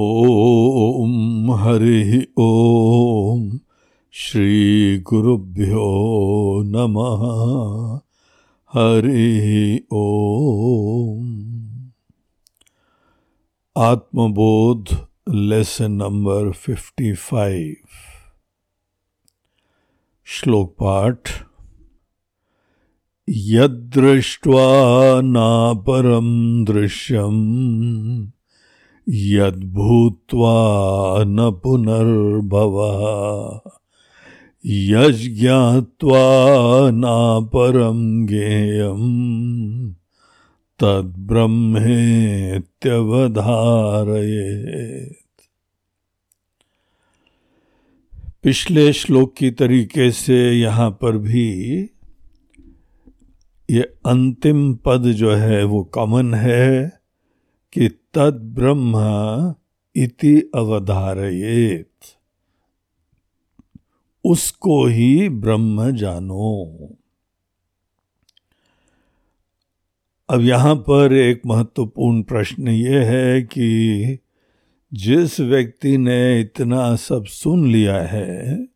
ॐ हरिः ॐ श्रीगुरुभ्यो नमः। हरिः ॐ आत्मबोध लेसन नंबर फिफ्टी फाइव। श्लोक पाठ। यदृष्ट्वा नापरं दृश्यम्। यद्भूत्वा न पुनर्भवः, यज्ञात्वा नापरं ज्ञेयम् तद्ब्रह्मेत्यवधारयेत् पिछले श्लोक की तरीके से यहाँ पर भी ये अंतिम पद जो है वो कॉमन है कि तद ब्रह्म इति अवधारयेत। उसको ही ब्रह्म जानो। अब यहाँ पर एक महत्वपूर्ण प्रश्न ये है कि जिस व्यक्ति ने इतना सब सुन लिया है,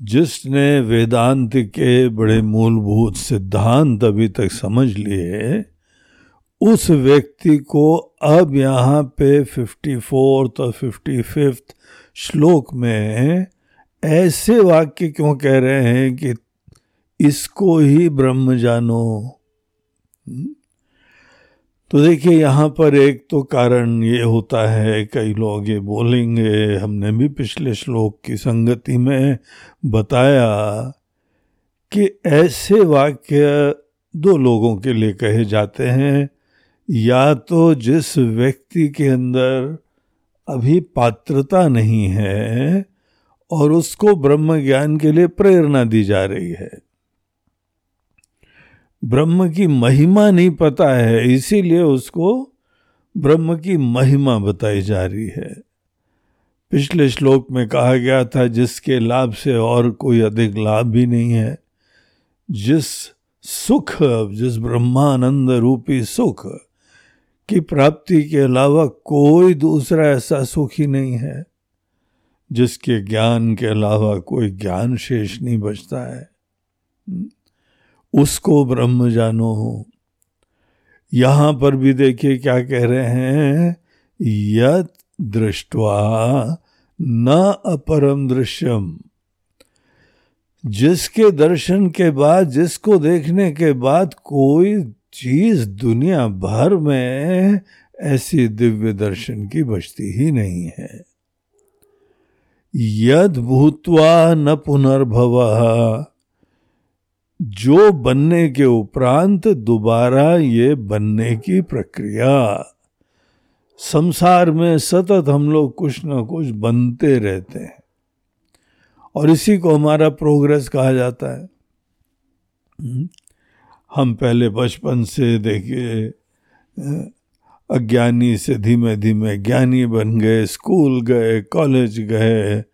जिसने वेदांत के बड़े मूलभूत सिद्धांत अभी तक समझ लिए उस व्यक्ति को अब यहाँ पे फिफ्टी फोर्थ और फिफ्टी फिफ्थ श्लोक में ऐसे वाक्य क्यों कह रहे हैं कि इसको ही ब्रह्म जानो हम्म? तो देखिए, यहाँ पर एक तो कारण ये होता है, कई लोग ये बोलेंगे, हमने भी पिछले श्लोक की संगति में बताया कि ऐसे वाक्य दो लोगों के लिए कहे जाते हैं या तो जिस व्यक्ति के अंदर अभी पात्रता नहीं है और उसको ब्रह्म ज्ञान के लिए प्रेरणा दी जा रही है। ब्रह्म की महिमा नहीं पता है, इसीलिए उसको ब्रह्म की महिमा बताई जा रही है। पिछले श्लोक में कहा गया था, जिसके लाभ से और कोई अधिक लाभ भी नहीं है। जिस सुख, जिस ब्रह्मानंद रूपी सुख की प्राप्ति के अलावा कोई दूसरा ऐसा सुखी नहीं है, जिसके ज्ञान के अलावा कोई ज्ञान शेष नहीं बचता है। उसको ब्रह्म जानो। हो यहाँ पर भी देखिए क्या कह रहे हैं यद दृष्टवा न अपरम दृश्यम। जिसके दर्शन के बाद, जिसको देखने के बाद कोई चीज़ दुनिया भर में ऐसी दिव्य दर्शन की बचती ही नहीं है। यद भूतवा न पुनर्भव, जो बनने के उपरांत दोबारा ये बनने की प्रक्रिया। संसार में सतत हम लोग कुछ ना कुछ बनते रहते हैं, और इसी को हमारा प्रोग्रेस कहा जाता है। हम्म? हम पहले बचपन से देखिए अज्ञानी से धीमे धीमे ज्ञानी बन गए, स्कूल गए, कॉलेज गए।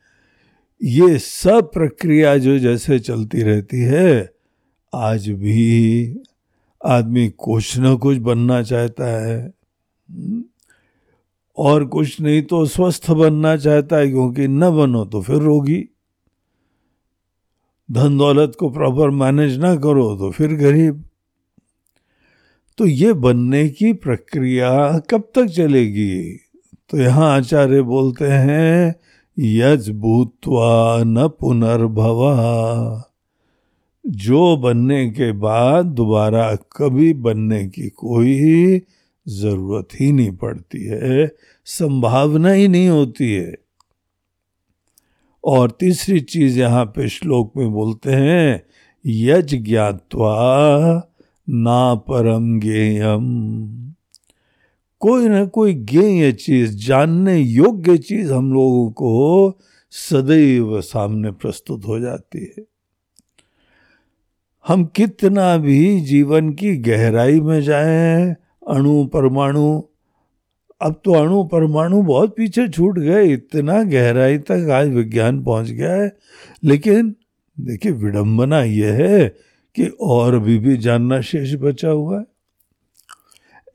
ये सब प्रक्रिया जो जैसे चलती रहती है, आज भी आदमी कुछ न कुछ बनना चाहता है। और कुछ नहीं तो स्वस्थ बनना चाहता है, क्योंकि न बनो तो फिर रोगी। धन दौलत को प्रॉपर मैनेज ना करो तो फिर गरीब। तो ये बनने की प्रक्रिया कब तक चलेगी? तो यहाँ आचार्य बोलते हैं, यज भूतवा न पुनर्भवा। जो बनने के बाद दोबारा कभी बनने की कोई ज़रूरत ही नहीं पड़ती है, संभावना ही नहीं होती है। और तीसरी चीज़ यहाँ पे श्लोक में बोलते हैं, यज ज्ञातवा ना परम गेयम। कोई ना कोई गेय चीज़, जानने योग्य चीज़ हम लोगों को सदैव सामने प्रस्तुत हो जाती है। हम कितना भी जीवन की गहराई में जाएँ, अणु परमाणु अब तो अणु परमाणु बहुत पीछे छूट गए, इतना गहराई तक आज विज्ञान पहुँच गया है। लेकिन देखिए, विडंबना यह है कि और अभी भी जानना शेष बचा हुआ है।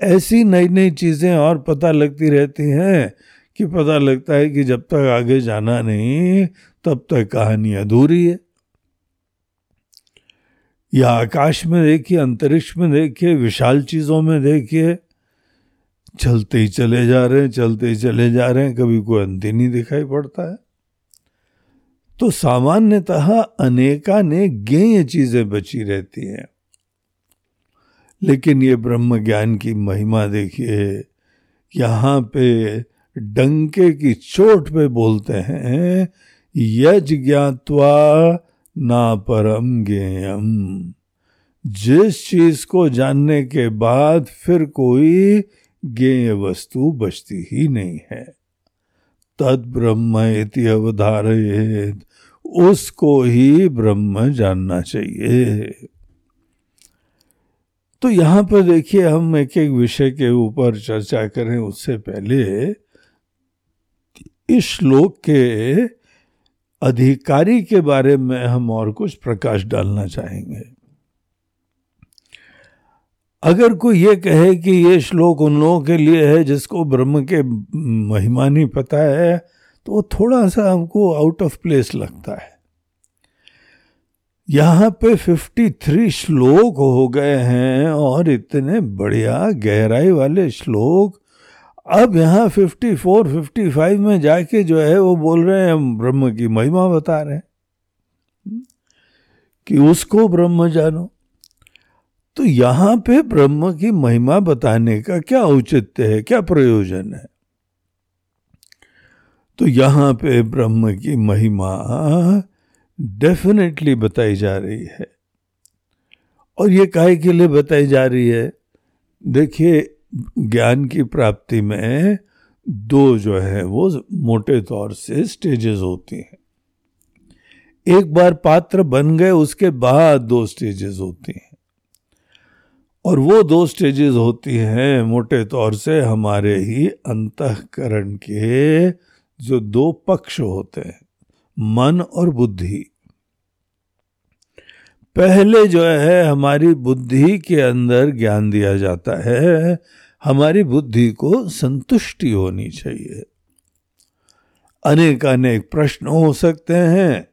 ऐसी नई नई चीज़ें और पता लगती रहती हैं कि पता लगता है कि जब तक आगे जाना नहीं, तब तक कहानी अधूरी है। या आकाश में देखिए, अंतरिक्ष में देखिए, विशाल चीज़ों में देखिए चलते ही चले जा रहे हैं, चलते ही चले जा रहे हैं, कभी कोई अंत ही नहीं दिखाई पड़ता है। तो सामान्यतः अनेकाने ज्ञेय चीज़ें बची रहती हैं। लेकिन ये ब्रह्म ज्ञान की महिमा देखिए, यहाँ पे डंके की चोट पे बोलते हैं, यज ज्ञातवा ना परम ज्ञेयम। जिस चीज़ को जानने के बाद फिर कोई ज्ञेय वस्तु बचती ही नहीं है। तद ब्रह्म इति अवधारित उसको ही ब्रह्म जानना चाहिए। तो यहाँ पर देखिए, हम एक एक विषय के ऊपर चर्चा करें उससे पहले इस श्लोक के अधिकारी के बारे में हम और कुछ प्रकाश डालना चाहेंगे। अगर कोई ये कहे कि ये श्लोक उन लोगों के लिए है जिसको ब्रह्म के महिमा नहीं पता है तो वो थोड़ा सा हमको आउट ऑफ़ प्लेस लगता है। यहाँ पे 53 श्लोक हो गए हैं और इतने बढ़िया गहराई वाले श्लोक। अब यहाँ 54, 55 में जाके जो है वो बोल रहे हैं हम ब्रह्म की महिमा बता रहे हैं। कि उसको ब्रह्म जानो। तो यहाँ पे ब्रह्म की महिमा बताने का क्या औचित्य है, क्या प्रयोजन है? तो यहाँ पे ब्रह्म की महिमा डेफिनेटली बताई जा रही है। और ये काय के लिए बताई जा रही है? देखिए, ज्ञान की प्राप्ति में दो जो है, वो मोटे तौर से स्टेजेस होती हैं। एक बार पात्र बन गए, उसके बाद दो स्टेजेस होती हैं। और वो दो स्टेजेस होती हैं मोटे तौर से हमारे ही अंतकरण के जो दो पक्ष होते हैं, मन और बुद्धि। पहले जो है, हमारी बुद्धि के अंदर ज्ञान दिया जाता है, हमारी बुद्धि को संतुष्टि होनी चाहिए। अनेक अनेक प्रश्न हो सकते हैं।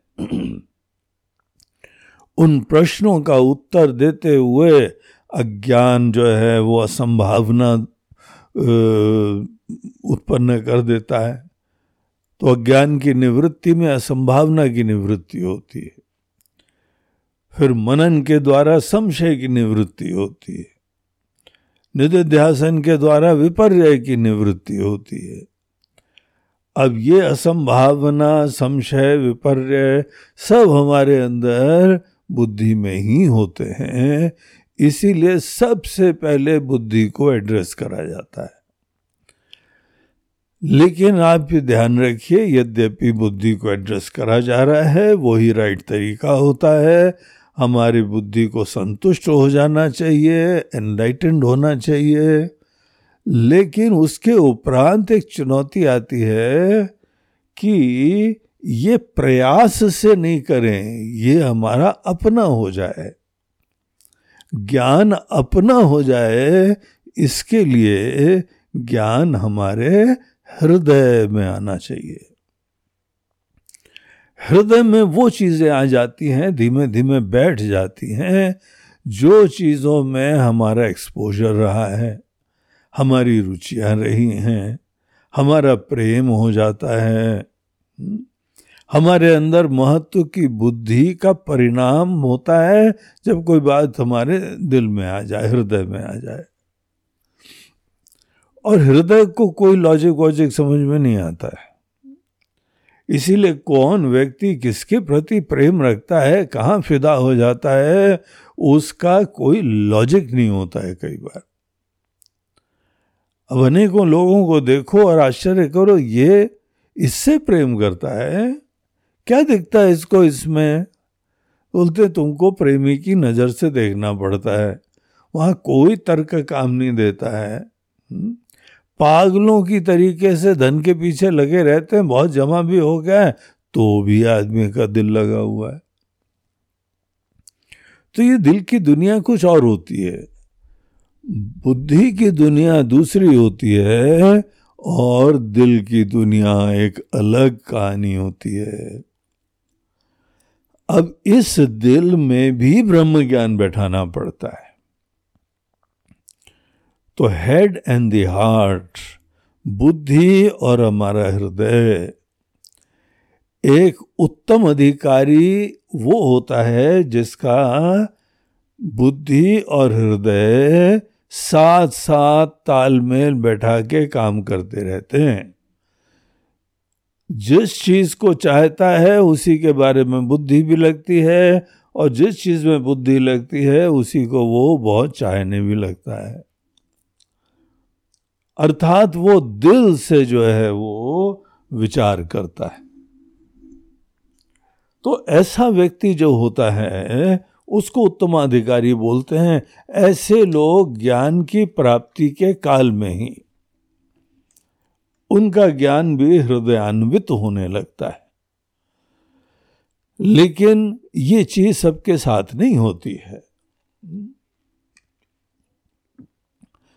उन प्रश्नों का उत्तर देते हुए अज्ञान जो है, वो असंभावना उत्पन्न कर देता है। तो अज्ञान की निवृत्ति में असंभावना की निवृत्ति होती है। फिर मनन के द्वारा संशय की निवृत्ति होती है। निधिध्यासन के द्वारा विपर्य की निवृत्ति होती है। अब ये असंभावना, संशय, विपर्य सब हमारे अंदर बुद्धि में ही होते हैं। इसीलिए सबसे पहले बुद्धि को एड्रेस करा जाता है। लेकिन आप ये ध्यान रखिए, यद्यपि बुद्धि को एड्रेस करा जा रहा है, वही राइट तरीका होता है। हमारी बुद्धि को संतुष्ट हो जाना चाहिए एनलाइटेंड होना चाहिए। लेकिन उसके उपरांत एक चुनौती आती है कि ये प्रयास से नहीं करें, ये हमारा अपना हो जाए। ज्ञान अपना हो जाए इसके लिए ज्ञान हमारे हृदय में आना चाहिए। हृदय में वो चीज़ें आ जाती हैं धीमे धीमे बैठ जाती हैं जो चीज़ों में हमारा एक्सपोजर रहा है हमारी रुचियाँ रही हैं हमारा प्रेम हो जाता है। हम्म, हमारे अंदर महत्व की बुद्धि का परिणाम होता है जब कोई बात हमारे दिल में आ जाए, हृदय में आ जाए। और हृदय को कोई लॉजिक वॉजिक समझ में नहीं आता है। इसीलिए कौन व्यक्ति किसके प्रति प्रेम रखता है, कहाँ फिदा हो जाता है, उसका कोई लॉजिक नहीं होता है कई बार। अब अनेकों लोगों को देखो और आश्चर्य करो, ये इससे प्रेम करता है क्या दिखता है इसको इसमें? बोलते तुमको प्रेमी की नज़र से देखना पड़ता है। वहाँ कोई तर्क काम नहीं देता है। हम्म? पागलों की तरीके से धन के पीछे लगे रहते हैं, बहुत जमा भी हो गया है तो भी आदमी का दिल लगा हुआ है। तो ये दिल की दुनिया कुछ और होती है। बुद्धि की दुनिया दूसरी होती है और दिल की दुनिया एक अलग कहानी होती है। अब इस दिल में भी ब्रह्म ज्ञान बैठाना पड़ता है। तो हेड एंड द हार्ट बुद्धि और हमारा हृदय, एक उत्तम अधिकारी वो होता है जिसका बुद्धि और हृदय साथ साथ तालमेल बैठा के काम करते रहते हैं। जिस चीज़ को चाहता है, उसी के बारे में बुद्धि भी लगती है और जिस चीज़ में बुद्धि लगती है, उसी को वो बहुत चाहने भी लगता है। अर्थात वो दिल से जो है वो विचार करता है। तो ऐसा व्यक्ति जो होता है, उसको उत्तमाधिकारी बोलते हैं, ऐसे लोग ज्ञान की प्राप्ति के काल में ही। उनका ज्ञान भी हृदयान्वित होने लगता है। लेकिन ये चीज़ सबके साथ नहीं होती है।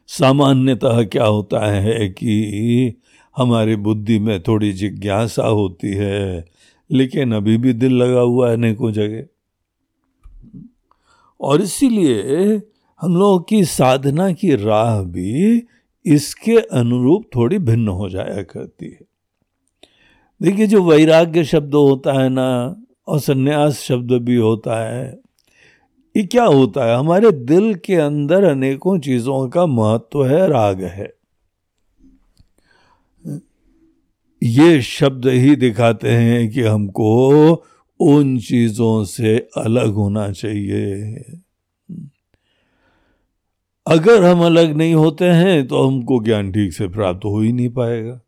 सामान्यतः क्या होता है कि हमारी बुद्धि में थोड़ी जिज्ञासा होती है, लेकिन अभी भी दिल लगा हुआ है अनेकों जगह। और इसीलिए हम लोगों की साधना की राह भी इसके अनुरूप थोड़ी भिन्न हो जाया करती है। देखिए, जो वैराग्य शब्द होता है ना, और संन्यास शब्द भी होता है, ये क्या होता है? हमारे दिल के अंदर अनेकों चीज़ों का महत्व है, राग है। ये शब्द ही दिखाते हैं कि हमको उन चीज़ों से अलग होना चाहिए। अगर हम अलग नहीं होते हैं तो हमको ज्ञान ठीक से प्राप्त हो ही नहीं पाएगा।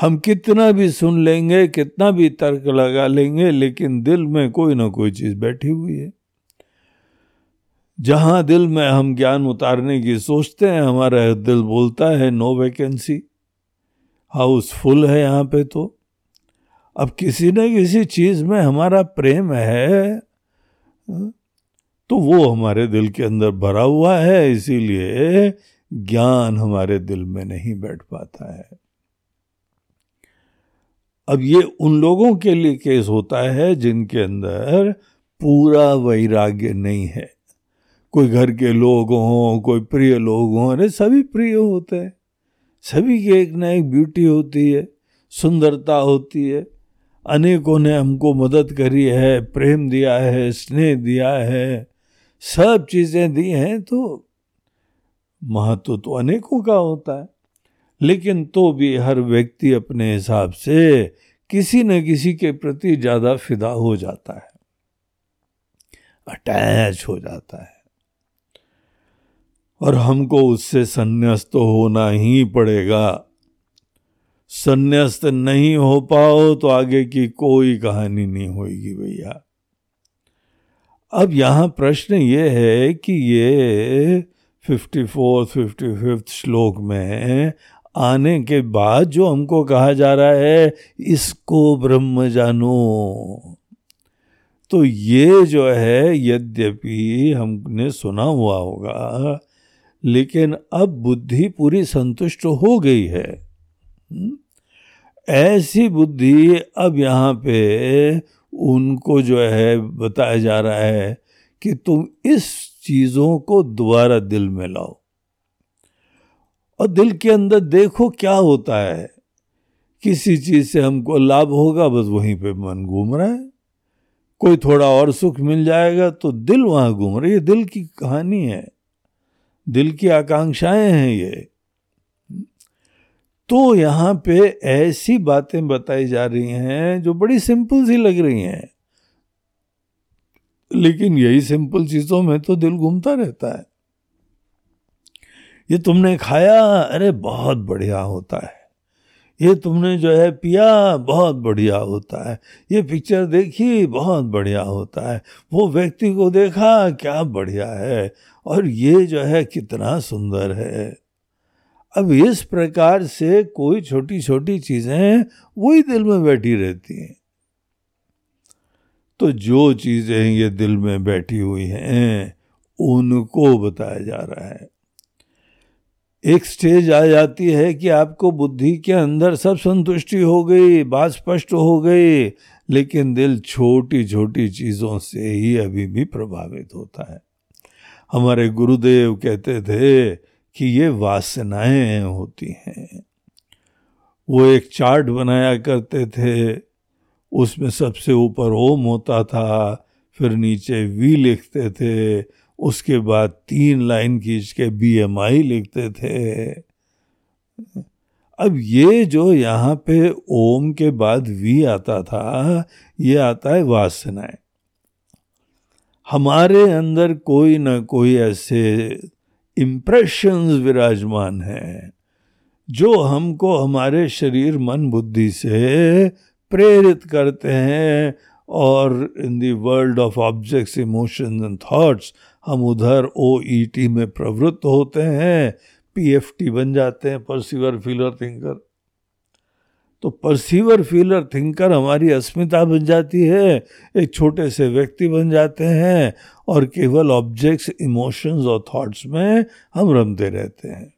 हम कितना भी सुन लेंगे, कितना भी तर्क लगा लेंगे, लेकिन दिल में कोई ना कोई चीज़ बैठी हुई है। जहाँ दिल में हम ज्ञान उतारने की सोचते हैं, हमारा दिल बोलता है नो वैकेंसी हाउसफुल है यहाँ पे तो। अब किसी न किसी चीज़ में हमारा प्रेम है। तो वो हमारे दिल के अंदर भरा हुआ है, इसीलिए ज्ञान हमारे दिल में नहीं बैठ पाता है। अब ये उन लोगों के लिए केस होता है जिनके अंदर पूरा वैराग्य नहीं है। कोई घर के लोग हों, कोई प्रिय लोग हों, अरे सभी प्रिय होते हैं। सभी की एक ना एक ब्यूटी होती है, सुंदरता होती है। अनेकों ने हमको मदद करी है, प्रेम दिया है, स्नेह दिया है। सब चीज़ें दी हैं तो महत्व तो अनेकों का होता है। लेकिन तो भी हर व्यक्ति अपने हिसाब से किसी न किसी के प्रति ज़्यादा फिदा हो जाता है। अटैच हो जाता है। और हमको उससे संन्यास्त तो होना ही पड़ेगा। संन्यास्त नहीं हो पाओ तो आगे की कोई कहानी नहीं होगी भैया। अब यहाँ प्रश्न ये है कि ये फिफ्टी फोर्थ फिफ्टी फिफ्थ श्लोक में आने के बाद जो हमको कहा जा रहा है, इसको ब्रह्म जानो तो ये जो है, यद्यपि हमने सुना हुआ होगा, लेकिन अब बुद्धि पूरी संतुष्ट हो गई है हम्म? ऐसी बुद्धि अब यहाँ पे उनको जो है बताया जा रहा है कि तुम इस चीज़ों को दोबारा दिल में लाओ। और दिल के अंदर देखो क्या होता है। किसी चीज़ से हमको लाभ होगा, बस वहीं पे मन घूम रहा है। कोई थोड़ा और सुख मिल जाएगा तो दिल वहाँ घूम रहा है। ये दिल की कहानी है। दिल की आकांक्षाएँ हैं ये। तो यहाँ पे ऐसी बातें बताई जा रही हैं जो बड़ी सिंपल सी लग रही हैं। लेकिन यही सिंपल चीज़ों में तो दिल घूमता रहता है। ये तुमने खाया, अरे बहुत बढ़िया होता है। ये तुमने जो है पिया, बहुत बढ़िया होता है। ये पिक्चर देखी, बहुत बढ़िया होता है। वो व्यक्ति को देखा, क्या बढ़िया है। और ये जो है कितना सुंदर है। अब इस प्रकार से कोई छोटी छोटी चीज़ें वही दिल में बैठी रहती हैं। तो जो चीज़ें ये दिल में बैठी हुई हैं, उनको बताया जा रहा है। एक स्टेज आ जाती है कि आपको बुद्धि के अंदर सब संतुष्टि हो गई, बात स्पष्ट हो गई, लेकिन दिल छोटी छोटी चीज़ों से ही अभी भी प्रभावित होता है। हमारे गुरुदेव कहते थे कि ये वासनाएँ होती हैं। वो एक चार्ट बनाया करते थे, उसमें सबसे ऊपर ओम होता था, फिर नीचे वी लिखते थे, उसके बाद तीन लाइन खींच के बी एम आई लिखते थे। अब ये जो यहाँ पे ओम के बाद वी आता था, ये आता है वासनाएँ। हमारे अंदर कोई ना कोई ऐसे इम्प्रेशंस विराजमान हैं, जो हमको हमारे शरीर, मन, बुद्धि से प्रेरित करते हैं और in the world of objects emotions and thoughts हम उधर ओ ई टी में प्रवृत्त होते हैं पी एफ़ टी बन जाते हैं परसीवर फीलर थिंकर तो परसीवर फीलर थिंकर हमारी अस्मिता बन जाती है, एक छोटे से व्यक्ति बन जाते हैं और केवल ऑब्जेक्ट्स इमोशंस और थॉट्स में हम रमते रहते हैं।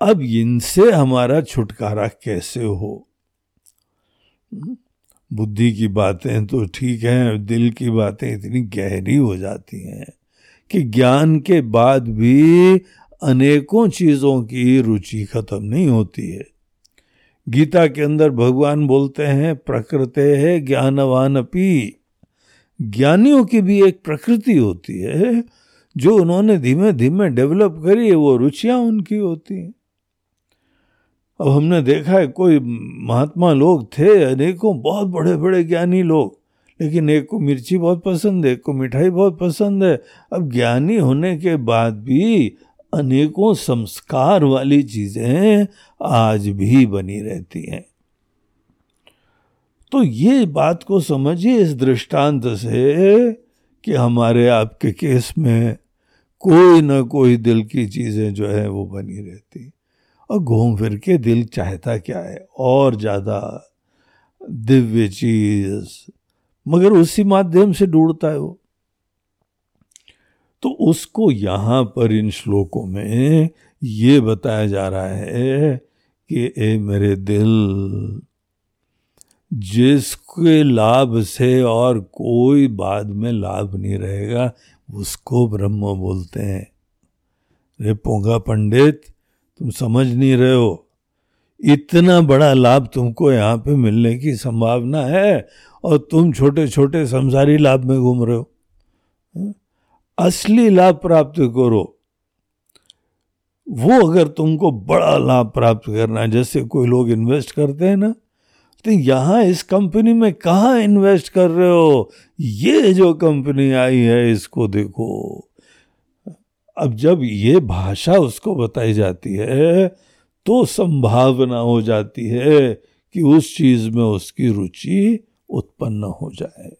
अब इनसे हमारा छुटकारा कैसे हो? बुद्धि की बातें तो ठीक हैं, दिल की बातें इतनी गहरी हो जाती हैं कि ज्ञान के बाद भी अनेकों चीज़ों की रुचि खत्म नहीं होती है। गीता के अंदर भगवान बोलते हैं, प्रकृति है ज्ञानवान अपी ज्ञानियों की भी एक प्रकृति होती है, जो उन्होंने धीमे धीमे डेवलप करी है, वो रुचियाँ उनकी होती हैं। अब हमने देखा है, कोई महात्मा लोग थे, अनेकों बहुत बड़े बड़े ज्ञानी लोग, लेकिन एक को मिर्ची बहुत पसंद है, एक को मिठाई बहुत पसंद है। अब ज्ञानी होने के बाद भी अनेकों संस्कार वाली चीज़ें आज भी बनी रहती हैं। तो ये बात को समझिए इस दृष्टांत से कि हमारे आपके केस में कोई ना कोई दिल की चीज़ें जो है वो बनी रहती। और घूम फिर के दिल चाहता क्या है? और ज़्यादा दिव्य चीज़। मगर उसी माध्यम से ढूंढता है वो। तो उसको यहाँ पर इन श्लोकों में ये बताया जा रहा है कि, ए मेरे दिल, जिसके लाभ से और कोई बाद में लाभ नहीं रहेगा, उसको ब्रह्म बोलते हैं। रे पोंगा पंडित, तुम समझ नहीं रहे हो। इतना बड़ा लाभ तुमको यहाँ पे मिलने की संभावना है और तुम छोटे छोटे संसारी लाभ में घूम रहे हो। हाँ? असली लाभ प्राप्त करो। वो अगर तुमको बड़ा लाभ प्राप्त करना है, जैसे कोई लोग इन्वेस्ट करते हैं ना तो यहाँ इस कंपनी में कहा इन्वेस्ट कर रहे हो? ये जो कंपनी आई है, इसको देखो। अब जब ये भाषा उसको बताई जाती है तो संभावना हो जाती है कि उस चीज़ में उसकी रुचि उत्पन्न हो जाए।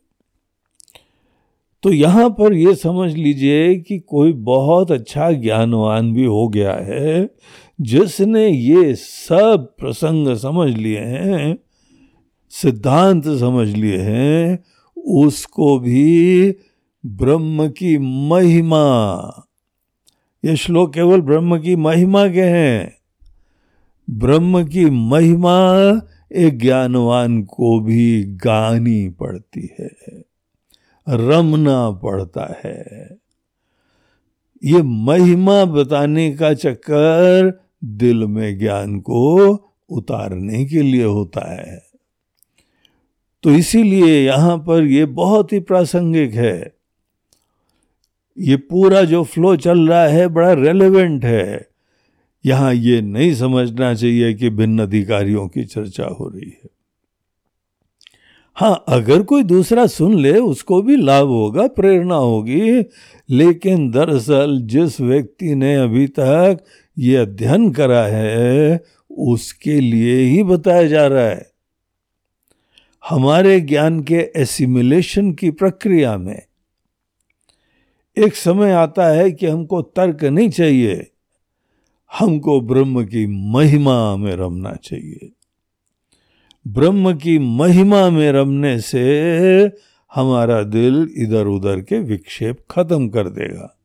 तो यहाँ पर यह समझ लीजिए कि कोई बहुत अच्छा ज्ञानवान भी हो गया है, जिसने ये सब प्रसंग समझ लिए हैं, सिद्धांत समझ लिए हैं, उसको भी ब्रह्म की महिमा। ये श्लोक केवल ब्रह्म की महिमा के हैं। ब्रह्म की महिमा एक ज्ञानवान को भी गानी पड़ती है। रमना पड़ता है। ये महिमा बताने का चक्कर दिल में ज्ञान को उतारने के लिए होता है। तो इसीलिए यहाँ पर यह बहुत ही प्रासंगिक है। ये पूरा जो फ्लो चल रहा है बड़ा रेलेवेंट है। यहाँ ये नहीं समझना चाहिए कि भिन्न अधिकारियों की चर्चा हो रही है। हाँ अगर कोई दूसरा सुन ले, उसको भी लाभ होगा, प्रेरणा होगी। लेकिन दरअसल जिस व्यक्ति ने अभी तक ये अध्ययन करा है, उसके लिए ही बताया जा रहा है। हमारे ज्ञान के एसिमुलेशन की प्रक्रिया में एक समय आता है कि हमको तर्क नहीं चाहिए। हमको ब्रह्म की महिमा में रमना चाहिए। ब्रह्म की महिमा में रमने से हमारा दिल इधर उधर के विक्षेप खत्म कर देगा।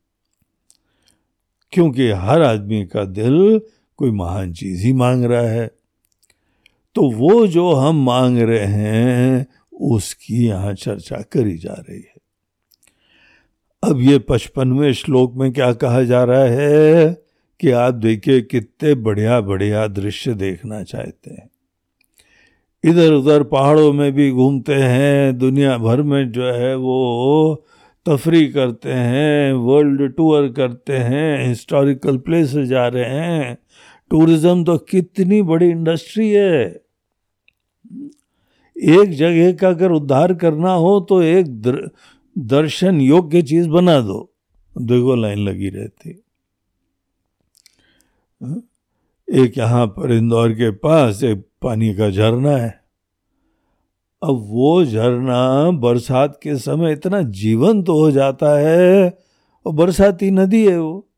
क्योंकि हर आदमी का दिल कोई महान चीज़ ही मांग रहा है। तो वो जो हम मांग रहे हैं, उसकी यहाँ चर्चा करी जा रही है। अब ये पचपनवें श्लोक में क्या कहा जा रहा है कि आप देखिए कितने बढ़िया बढ़िया दृश्य देखना चाहते हैं। इधर उधर पहाड़ों में भी घूमते हैं दुनिया भर में जो है वो तफरी करते हैं वर्ल्ड टूर करते हैं हिस्टोरिकल प्लेस जा रहे हैं। टूरिज़्म तो कितनी बड़ी इंडस्ट्री है। एक जगह का अगर उद्धार करना हो तो एक दर, दर्शन योग्य चीज़ बना दो। देखो लाइन लगी रहती। हाँ? एक यहाँ पर इंदौर के पास एक पानी का झरना है। अब वो झरना बरसात के समय इतना जीवंत तो हो जाता है, और बरसाती नदी है वो।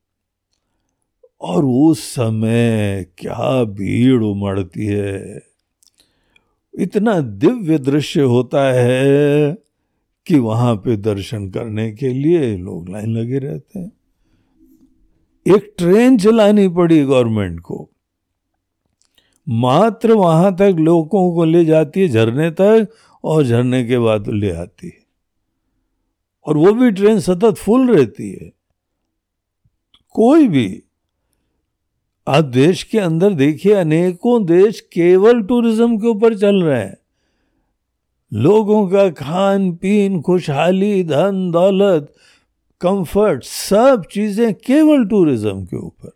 और उस समय क्या भीड़ उमड़ती है। इतना दिव्य दृश्य होता है कि वहाँ पे दर्शन करने के लिए लोग लाइन लगे रहते हैं। एक ट्रेन चलानी पड़ी गवर्नमेंट को। मात्र वहाँ तक लोगों को ले जाती है, झरने तक, और झरने के बाद ले आती है। और वो भी ट्रेन सतत फुल रहती है। कोई भी, आप देश के अंदर देखिए, अनेकों देश केवल टूरिज़्म के ऊपर चल रहे हैं। लोगों का खान पीन खुशहाली, धन, दौलत, कंफर्ट, सब चीज़ें केवल टूरिज़्म के ऊपर।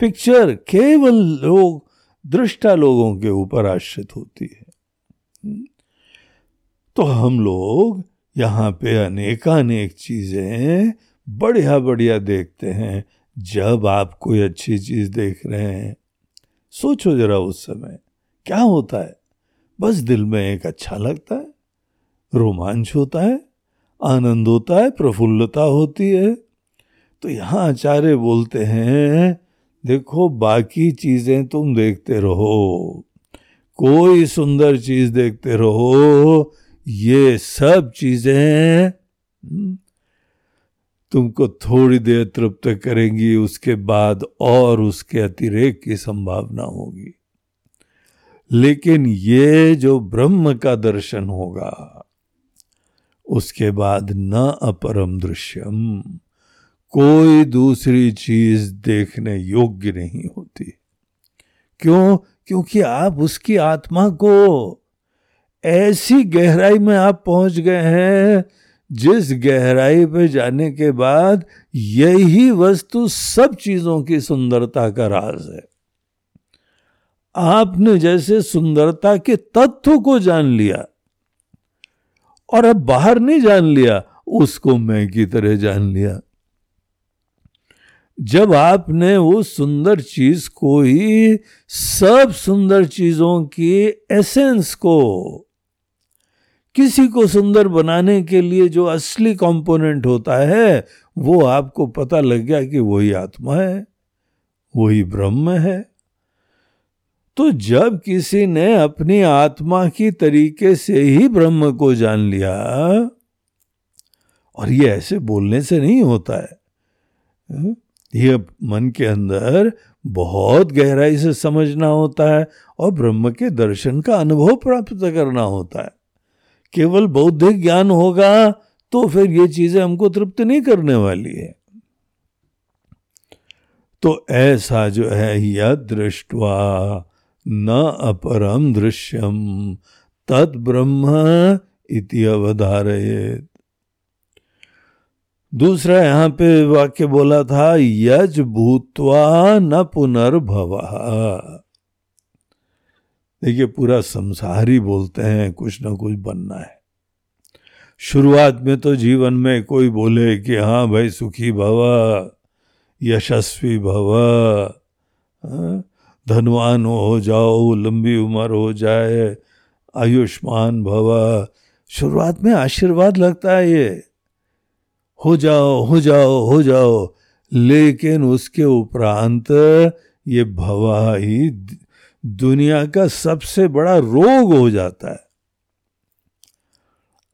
पिक्चर, केवल लोग दृष्टा लोगों के ऊपर आश्रित होती है। तो हम लोग यहाँ पे अनेकानेक चीज़ें बढ़िया बढ़िया देखते हैं, जब आप कोई अच्छी चीज़ देख रहे हैं। सोचो जरा उस समय, क्या होता है? बस दिल में एक अच्छा लगता है, रोमांच होता है, आनंद होता है, प्रफुल्लता होती है। तो यहाँ आचार्य बोलते हैं देखो बाकी चीज़ें तुम देखते रहो। कोई सुंदर चीज़ देखते रहो ये सब चीज़ें हम्म, तुमको थोड़ी देर तृप्त करेंगी उसके बाद और उसके अतिरेक की संभावना होगी। लेकिन ये जो ब्रह्म का दर्शन होगा उसके बाद न अपरम दृश्यम। कोई दूसरी चीज़ देखने योग्य नहीं होती। क्यों? क्योंकि आप उसकी आत्मा को ऐसी गहराई में आप पहुँच गए हैं, जिस गहराई पे जाने के बाद यही वस्तु सब चीज़ों की सुंदरता का राज है। आपने जैसे सुंदरता के तत्व को जान लिया और अब बाहर नहीं जान लिया, उसको मैं की तरह जान लिया। जब आपने वो सुंदर चीज़ को ही सब सुंदर चीज़ों की एसेंस को, किसी को सुंदर बनाने के लिए जो असली कंपोनेंट होता है, वो आपको पता लग गया कि वही आत्मा है, वही ब्रह्म है। तो जब किसी ने अपनी आत्मा की तरीके से ही ब्रह्म को जान लिया, और ये ऐसे बोलने से नहीं होता है हाँ, ये मन के अंदर बहुत गहराई से समझना होता है और ब्रह्म के दर्शन का अनुभव प्राप्त करना होता है। केवल बौद्धिक ज्ञान होगा तो फिर ये चीज़ें हमको तृप्त नहीं करने वाली है। तो ऐसा जो है यद दृष्टवा न अपरम दृश्यम तत् ब्रह्म इति अवधारयेत। दूसरा यहाँ पे वाक्य बोला था यज भूतवा न पुनर्भव। देखिए पूरा संसार ही बोलते हैं कुछ ना कुछ बनना है। शुरुआत में तो जीवन में कोई बोले कि हाँ भाई सुखी भव यशस्वी भव हाँ, धनवान हो जाओ लंबी उम्र हो जाए आयुष्मान भव। शुरुआत में आशीर्वाद लगता है ये। हो जाओ हो जाओ हो जाओ। लेकिन उसके उपरांत ये भवा ही दुनिया का सबसे बड़ा रोग हो जाता है।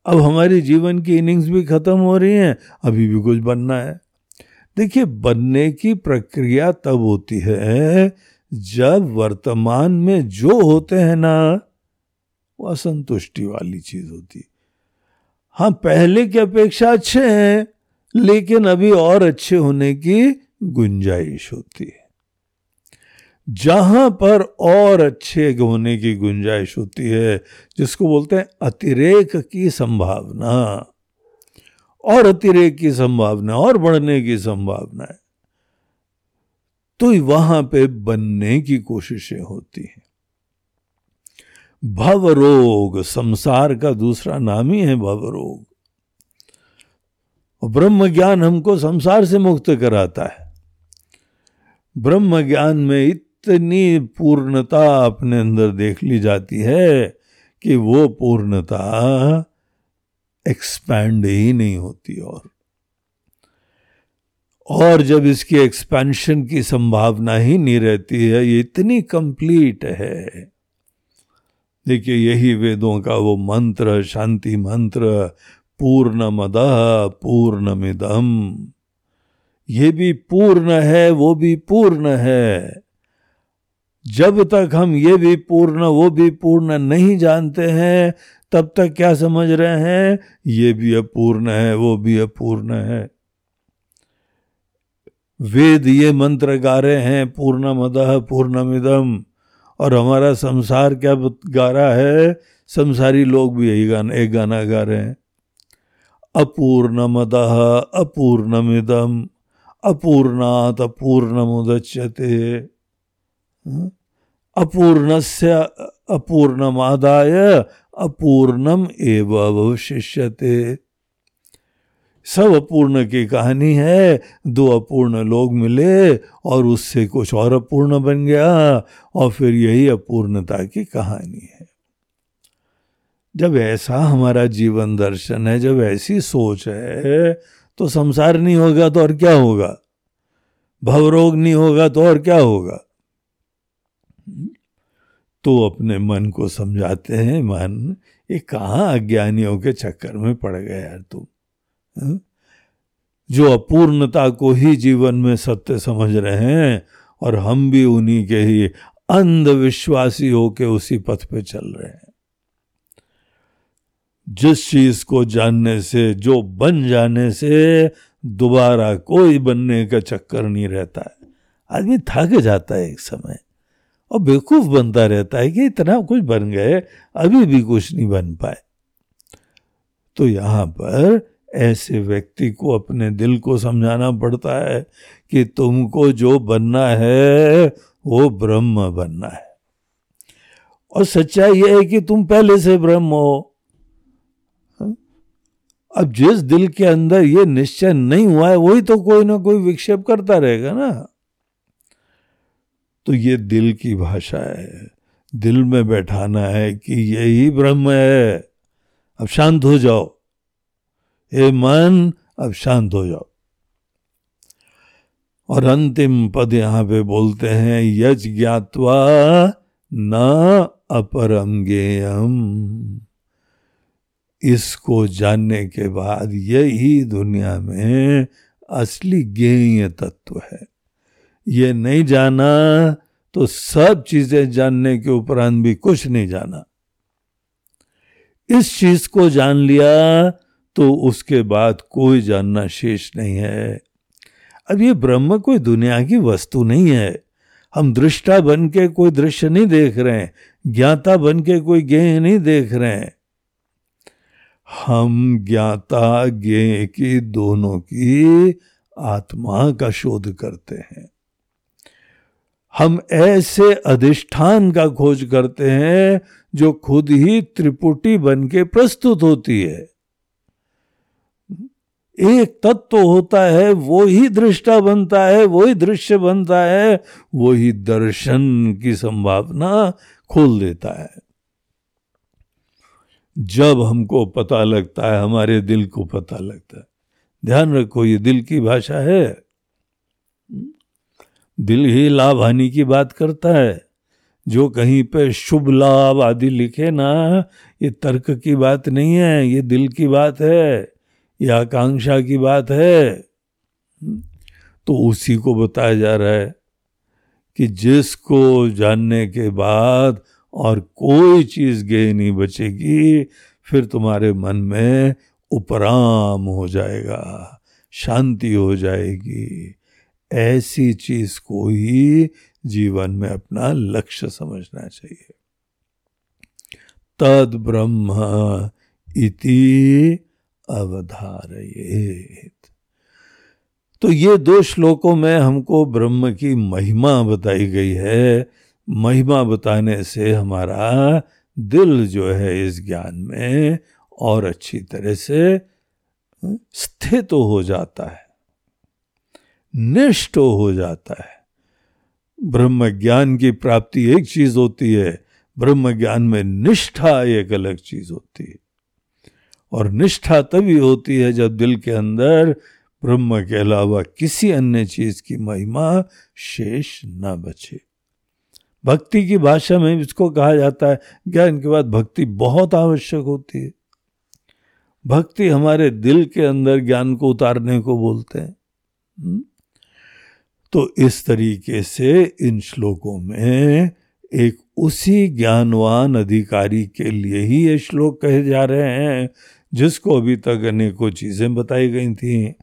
अब हमारी जीवन की इनिंग्स भी खत्म हो रही हैं, अभी भी कुछ बनना है। देखिए, बनने की प्रक्रिया तब होती है जब वर्तमान में जो होते हैं ना, वो असंतुष्टि वाली चीज़ होती हाँ पहले की अपेक्षा अच्छे हैं लेकिन अभी और अच्छे होने की गुंजाइश होती है। जहाँ पर और अच्छे होने की गुंजाइश होती है, जिसको बोलते हैं अतिरेक की संभावना। और अतिरेक की संभावना, और बढ़ने की संभावना है। तो वहाँ पे बनने की कोशिशें होती हैं। भव रोग संसार का दूसरा नाम ही है भव रोग ब्रह्म ज्ञान हमको संसार से मुक्त कराता है। ब्रह्म ज्ञान में इतनी पूर्णता अपने अंदर देख ली जाती है कि वो पूर्णता एक्सपैंड ही नहीं होती और। और जब इसकी एक्सपेंशन की संभावना ही नहीं रहती है, ये इतनी कंप्लीट है। देखिए, यही वेदों का वो मंत्र, शांति मंत्र पूर्ण मद पूर्णमिदम। ये भी पूर्ण है, वो भी पूर्ण है। जब तक हम ये भी पूर्ण, वो भी पूर्ण नहीं जानते हैं, तब तक क्या समझ रहे हैं? ये भी अपूर्ण है, वो भी अपूर्ण है। वेद ये मंत्र गा रहे हैं पूर्ण मद पूर्णमिदम। और हमारा संसार क्या गा रहा है? संसारी लोग भी यही गाना, एक गाना गा रहे हैं। अपूर्णमद अपूर्णमिदम, अपूर्णात अपूर्णमुदच्यते। हाँ? अपूर्णस्य अपूर्णमादाय अपूर्णम एव अवशिष्यते। सब अपूर्ण की कहानी है, दो अपूर्ण लोग मिले और उससे कुछ और अपूर्ण बन गया, और फिर यही अपूर्णता की कहानी है। जब ऐसा हमारा जीवन दर्शन है, जब ऐसी सोच है तो संसार नहीं होगा तो और क्या होगा? भवरोग नहीं होगा तो और क्या होगा? तो अपने मन को समझाते हैं, मन, ये कहाँ अज्ञानियों के चक्कर में पड़ गया यार तुम? हाँ? जो अपूर्णता को ही जीवन में सत्य समझ रहे हैं, और हम भी उन्हीं के ही अंधविश्वासी होके उसी पथ पे चल रहे हैं। जिस चीज़ को जानने से, जो बन जाने से दोबारा कोई बनने का चक्कर नहीं रहता है। आदमी थक जाता है एक समय और बेवकूफ़ बनता रहता है कि इतना कुछ बन गए, अभी भी कुछ नहीं बन पाए। तो यहाँ पर ऐसे व्यक्ति को अपने दिल को समझाना पड़ता है कि तुमको जो बनना है, वो ब्रह्म बनना है। और सच्चाई यह है कि तुम पहले से ब्रह्म हो। अब जिस दिल के अंदर ये निश्चय नहीं हुआ है, वही तो कोई ना कोई विक्षेप करता रहेगा ना। तो ये दिल की भाषा है। दिल में बैठाना है कि यही ब्रह्म है। अब शांत हो जाओ। हे मन, अब शांत हो जाओ। और अंतिम पद यहाँ पे बोलते हैं यज ज्ञातवा न अपरम गेयम इसको जानने के बाद यही दुनिया में असली ज्ञेय तत्व है। ये नहीं जाना तो सब चीज़ें जानने के उपरांत भी कुछ नहीं जाना। इस चीज़ को जान लिया तो उसके बाद कोई जानना शेष नहीं है। अब ये ब्रह्म कोई दुनिया की वस्तु नहीं है। हम दृष्टा बन के कोई दृश्य नहीं देख रहे हैं, ज्ञाता बन के कोई गेह नहीं देख रहे हैं। हम ज्ञाता ज्ञ की दोनों की आत्मा का शोध करते हैं। हम ऐसे अधिष्ठान का खोज करते हैं जो खुद ही त्रिपुटी बन के प्रस्तुत होती है। एक तत्व होता है, वो ही दृष्टा बनता है, वो ही दृश्य बनता है, वो ही दर्शन की संभावना खोल देता है। जब हमको पता लगता है, हमारे दिल को पता लगता है। ध्यान रखो, ये दिल की भाषा है। दिल ही लाभ हानि की बात करता है। जो कहीं पे शुभ लाभ आदि लिखे ना, ये तर्क की बात नहीं है, ये दिल की बात है, ये आकांक्षा की बात है। तो उसी को बताया जा रहा है कि जिसको जानने के बाद और कोई चीज़ गे नहीं बचेगी, फिर तुम्हारे मन में उपराम हो जाएगा, शांति हो जाएगी। ऐसी चीज़ को ही जीवन में अपना लक्ष्य समझना चाहिए। तद ब्रह्म इति अवधारयेत। तो ये दो श्लोकों में हमको ब्रह्म की महिमा बताई गई है महिमा बताने से हमारा दिल जो है इस ज्ञान में और अच्छी तरह से स्थित तो हो जाता है, निष्ठ हो जाता है। ब्रह्म ज्ञान की प्राप्ति एक चीज़ होती है, ब्रह्म ज्ञान में निष्ठा एक अलग चीज़ होती है। और निष्ठा तभी होती है जब दिल के अंदर ब्रह्म के अलावा किसी अन्य चीज़ की महिमा शेष न बचे। भक्ति की भाषा में इसको कहा जाता है ज्ञान के बाद भक्ति बहुत आवश्यक होती है? भक्ति हमारे दिल के अंदर ज्ञान को उतारने को बोलते हैं। हम्म? तो इस तरीके से इन श्लोकों में एक उसी ज्ञानवान अधिकारी के लिए ही ये श्लोक कहे जा रहे हैं, जिसको अभी तक अनेकों चीज़ें बताई गई थी।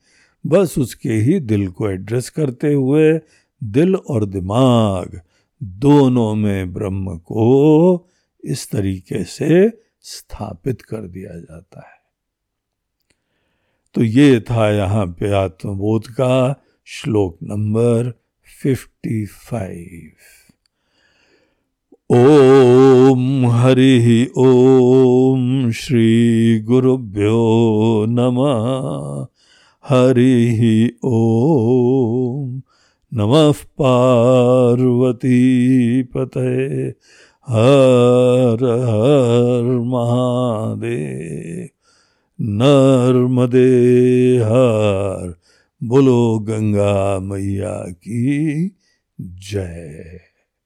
बस उसके ही दिल को एड्रेस करते हुए दिल और दिमाग दोनों में ब्रह्म को इस तरीके से स्थापित कर दिया जाता है। तो ये था यहाँ पे आत्मबोध का श्लोक number fifty five. Om Hari Om Shri गुरुभ्यो नमः। हरि ओम नमः पार्वती पते हर हर महादेव। नर्मदे हर। बोलो गंगा मैया की जय।